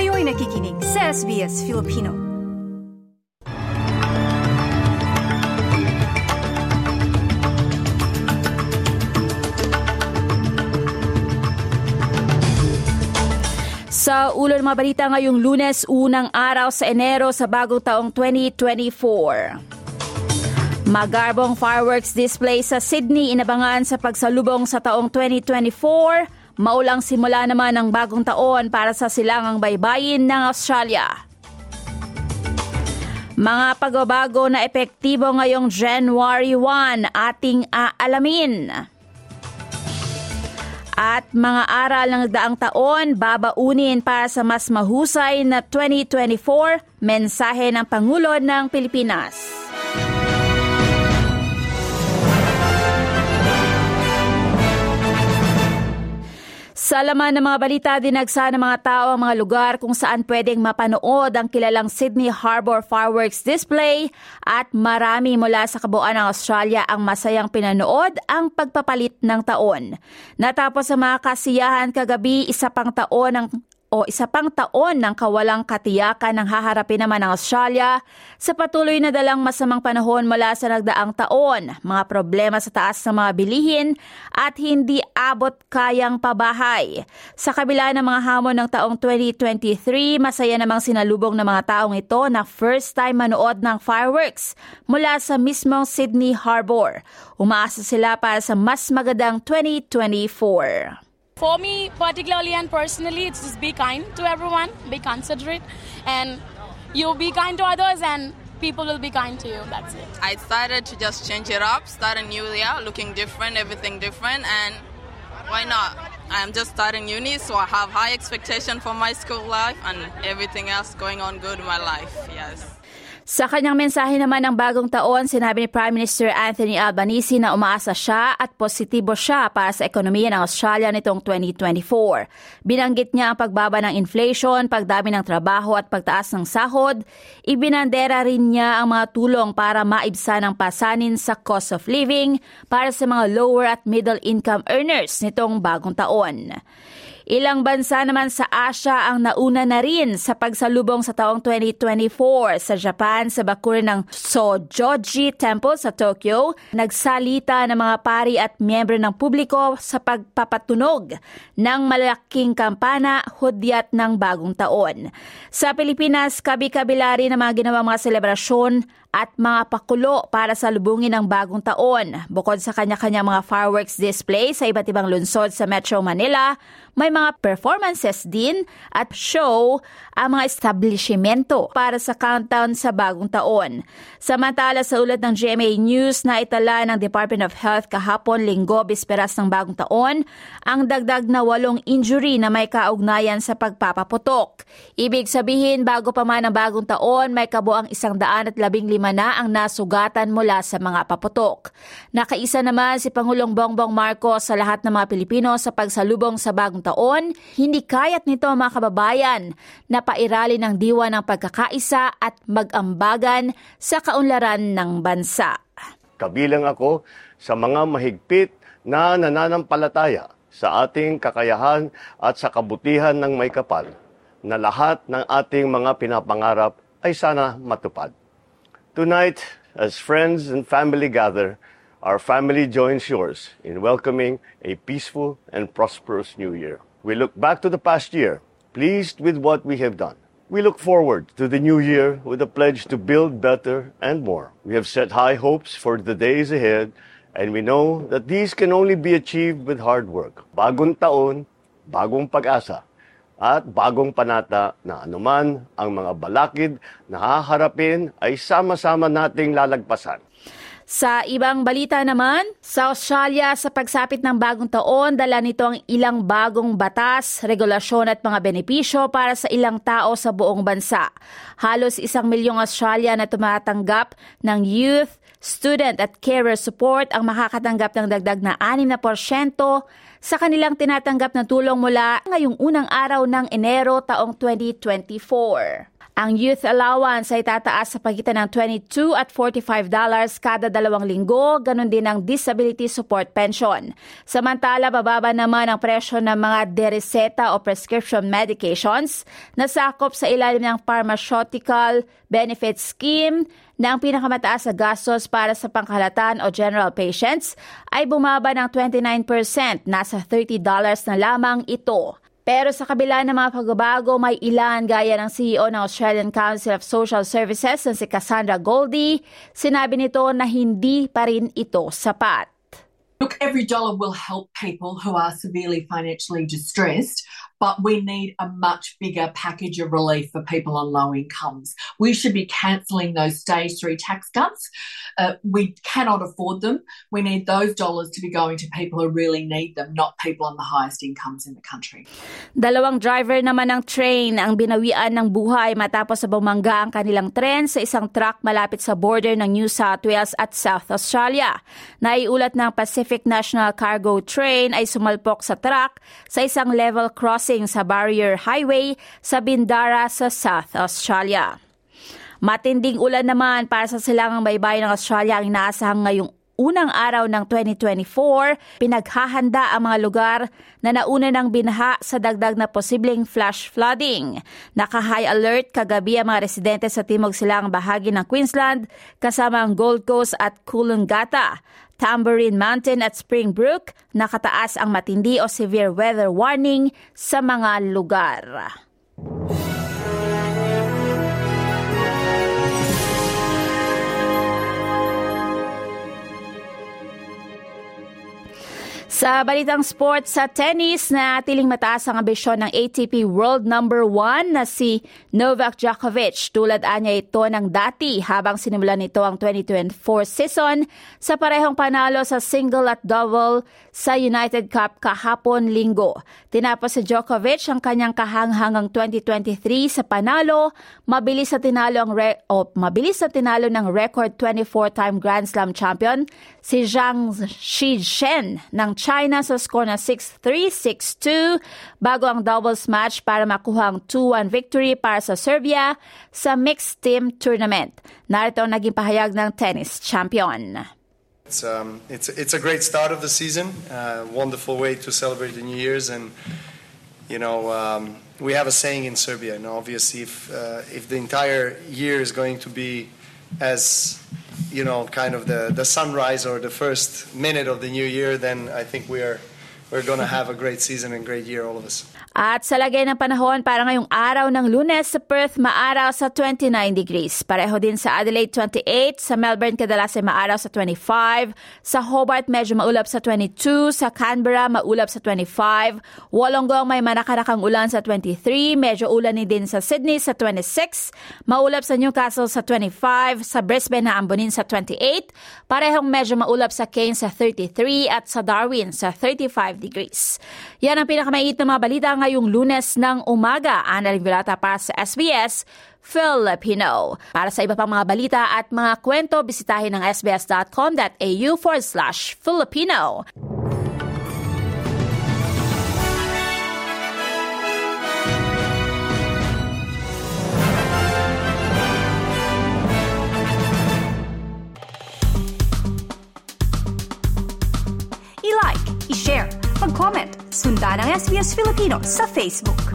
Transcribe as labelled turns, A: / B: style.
A: Kayo'y nakikinig sa SBS Filipino.
B: Sa ulo ng mga balita ngayong lunes, unang araw sa Enero sa bagong taong 2024. Magarbong fireworks display sa Sydney inabangan sa pagsalubong sa taong 2024 Maulang simula naman ang bagong taon para sa silangang baybayin ng Australia. Mga pagbabago na epektibo ngayong January 1 ating aalamin. At mga aral ng daang taon babaunin para sa mas mahusay na 2024 mensahe ng Pangulo ng Pilipinas. Sa laman ng mga balita, dinagsa ng mga tao ang mga lugar kung saan pwedeng mapanood ang kilalang Sydney Harbour Fireworks Display at marami mula sa kabuuan ng Australia ang masayang pinanood ang pagpapalit ng taon. Natapos sa mga kasiyahan kagabi, isa pang taon ng o isa pang taon ng kawalang katiyakan ng haharapin naman ng Australia sa patuloy na dalang masamang panahon mula sa nagdaang taon, mga problema sa taas ng mga bilihin at hindi abot kayang pabahay. Sa kabila ng mga hamon ng taong 2023, masaya namang sinalubong ng mga taong ito na first time manood ng fireworks mula sa mismong Sydney Harbour. Umaasa sila para sa mas magandang 2024.
C: For me, particularly and personally, it's just be kind to everyone, be considerate, and you be kind to others, and people will be kind to you. That's it.
D: I decided to just change it up, start a new year, looking different, everything different, and why not? I'm just starting uni, so I have high expectation for my school life and everything else going on good in my life. Yes.
B: Sa kanyang mensahe naman ng bagong taon, sinabi ni Prime Minister Anthony Albanese na umaasa siya at positibo siya para sa ekonomiya ng Australia nitong 2024. Binanggit niya ang pagbaba ng inflation, pagdami ng trabaho at pagtaas ng sahod. Ibinandera rin niya ang mga tulong para maibsan ang pasanin sa cost of living para sa mga lower at middle income earners nitong bagong taon. Ilang bansa naman sa Asia ang nauna na rin sa pagsalubong sa taong 2024 sa Japan sa bakuran ng Sojoji Temple sa Tokyo. Nagsalita ng mga pari at miyembro ng publiko sa pagpapatunog ng malaking kampana hudyat ng bagong taon. Sa Pilipinas, kabi-kabila rin ang mga ginawang mga selebrasyon at mga pakulo para sa lubungin ng bagong taon. Bukod sa kanya-kanya mga fireworks display sa iba't ibang lungsod sa Metro Manila, may mga performances din at show ang mga establishmento para sa countdown sa bagong taon. Samantala sa ulat ng GMA News na itala ng Department of Health kahapon linggo bisperas ng bagong taon, ang dagdag na walong injury na may kaugnayan sa pagpapaputok. Ibig sabihin bago pa man ang bagong taon, may kabuang isang daan at labing na ang nasugatan mula sa mga paputok. Nakaisa naman si Pangulong Bongbong Marcos sa lahat ng mga Pilipino sa pagsalubong sa bagong taon. Hindi kayat nito mga kababayan na pairali ng diwa ng pagkakaisa at magambagan sa kaunlaran ng bansa.
E: Kabilang ako sa mga mahigpit na nananampalataya sa ating kakayahan at sa kabutihan ng may kapal na lahat ng ating mga pinapangarap ay sana matupad. Tonight, as friends and family gather, our family joins yours in welcoming a peaceful and prosperous new year. We look back to the past year, pleased with what we have done. We look forward to the new year with a pledge to build better and more. We have set high hopes for the days ahead, and we know that these can only be achieved with hard work. Bagong taon, bagong pag-asa at bagong panata na anuman ang mga balakid na haharapin ay sama-sama nating lalagpasan.
B: Sa ibang balita naman, sa Australia sa pagsapit ng bagong taon, dala nito ang ilang bagong batas, regulasyon at mga benepisyo para sa ilang tao sa buong bansa. Halos isang milyong Australia na tumatanggap ng youth, student at carer support ang makakatanggap ng dagdag na 6% sa kanilang tinatanggap na tulong mula ngayong unang araw ng Enero taong 2024. Ang youth allowance ay tataas sa pagitan ng 22 at 45 dollars kada dalawang linggo, ganun din ang disability support pension. Samantala, bababa naman ang presyo ng mga dereseta o prescription medications na sakop sa ilalim ng pharmaceutical benefit scheme na ang pinakamataas na gastos para sa pangkalatan o general patients ay bumaba ng 29%, nasa $30 na lamang ito. Pero sa kabila ng mga pagbabago, may ilan gaya ng CEO ng Australian Council of Social Services na si Cassandra Goldie, sinabi nito na hindi pa rin ito sapat.
F: Look, every dollar will help people who are severely financially distressed, but we need a much bigger package of relief for people on low incomes. We should be cancelling those stage three tax cuts. Uh, we cannot afford them. We need those dollars to be going to people who really need them, not people on the highest incomes in the country.
B: Dalawang driver naman ng train ang binawian ng buhay matapos sa bumangga ang kanilang tren sa isang truck malapit sa border ng New South Wales at South Australia. Naiulat ng Pacific National Cargo Train ay sumalpok sa truck sa isang level crossing sa Barrier Highway sa Bindara sa South Australia. Matinding ulan naman para sa silangang baybayin ng Australia ang inaasahang ngayong unang araw ng 2024, pinaghahanda ang mga lugar na nauna ng binaha sa dagdag na posibleng flash flooding. Naka-high alert kagabi ang mga residente sa timog silang bahagi ng Queensland kasama ang Gold Coast at Coolangatta. Tambourine Mountain at Springbrook, nakataas ang matindi o severe weather warning sa mga lugar. Sa balitang sports sa tennis, na tiling mataas ang ambisyon ng ATP World Number 1 na si Novak Djokovic. Tulad anya ito ng dati habang sinimulan nito ang 2024 season sa parehong panalo sa single at double sa United Cup kahapon linggo. Tinapos si Djokovic ang kanyang kahanghangang 2023 sa panalo, mabilis sa tinalo ang re- o mabilis sa tinalo ng record 24-time Grand Slam champion si Zhang Shizhen ng China sa score na 6-3, 6-2 bago ang doubles match para makuha ang 2-1 victory para sa Serbia sa mixed team tournament. Narito ang naging pahayag ng tennis champion.
G: It's, um, it's, it's a great start of the season, uh, wonderful way to celebrate the New Year's and you know um, we have a saying in Serbia, and obviously if uh, if the entire year is going to be as you know, kind of the, the sunrise or the first minute of the new year, then I think we are we're going to have a great season and great year, all of us.
B: At sa lagay ng panahon para ngayong araw ng lunes sa Perth, maaraw sa 29 degrees. Pareho din sa Adelaide 28, sa Melbourne kadalasan maaraw sa 25, sa Hobart medyo maulap sa 22, sa Canberra maulap sa 25, Wollongong may manakarakang ulan sa 23, medyo ulan din sa Sydney sa 26, maulap sa Newcastle sa 25, sa Brisbane na ambunin sa 28, parehong medyo maulap sa Cairns sa 33 at sa Darwin sa 35 degrees. Yan ang pinakamait na mga balita ngayong lunes ng umaga. Ana Vilata para sa SBS Filipino. Para sa iba pang mga balita at mga kwento, bisitahin ang sbs.com.au forward slash Filipino.
A: Ang SBS Filipino sa Facebook.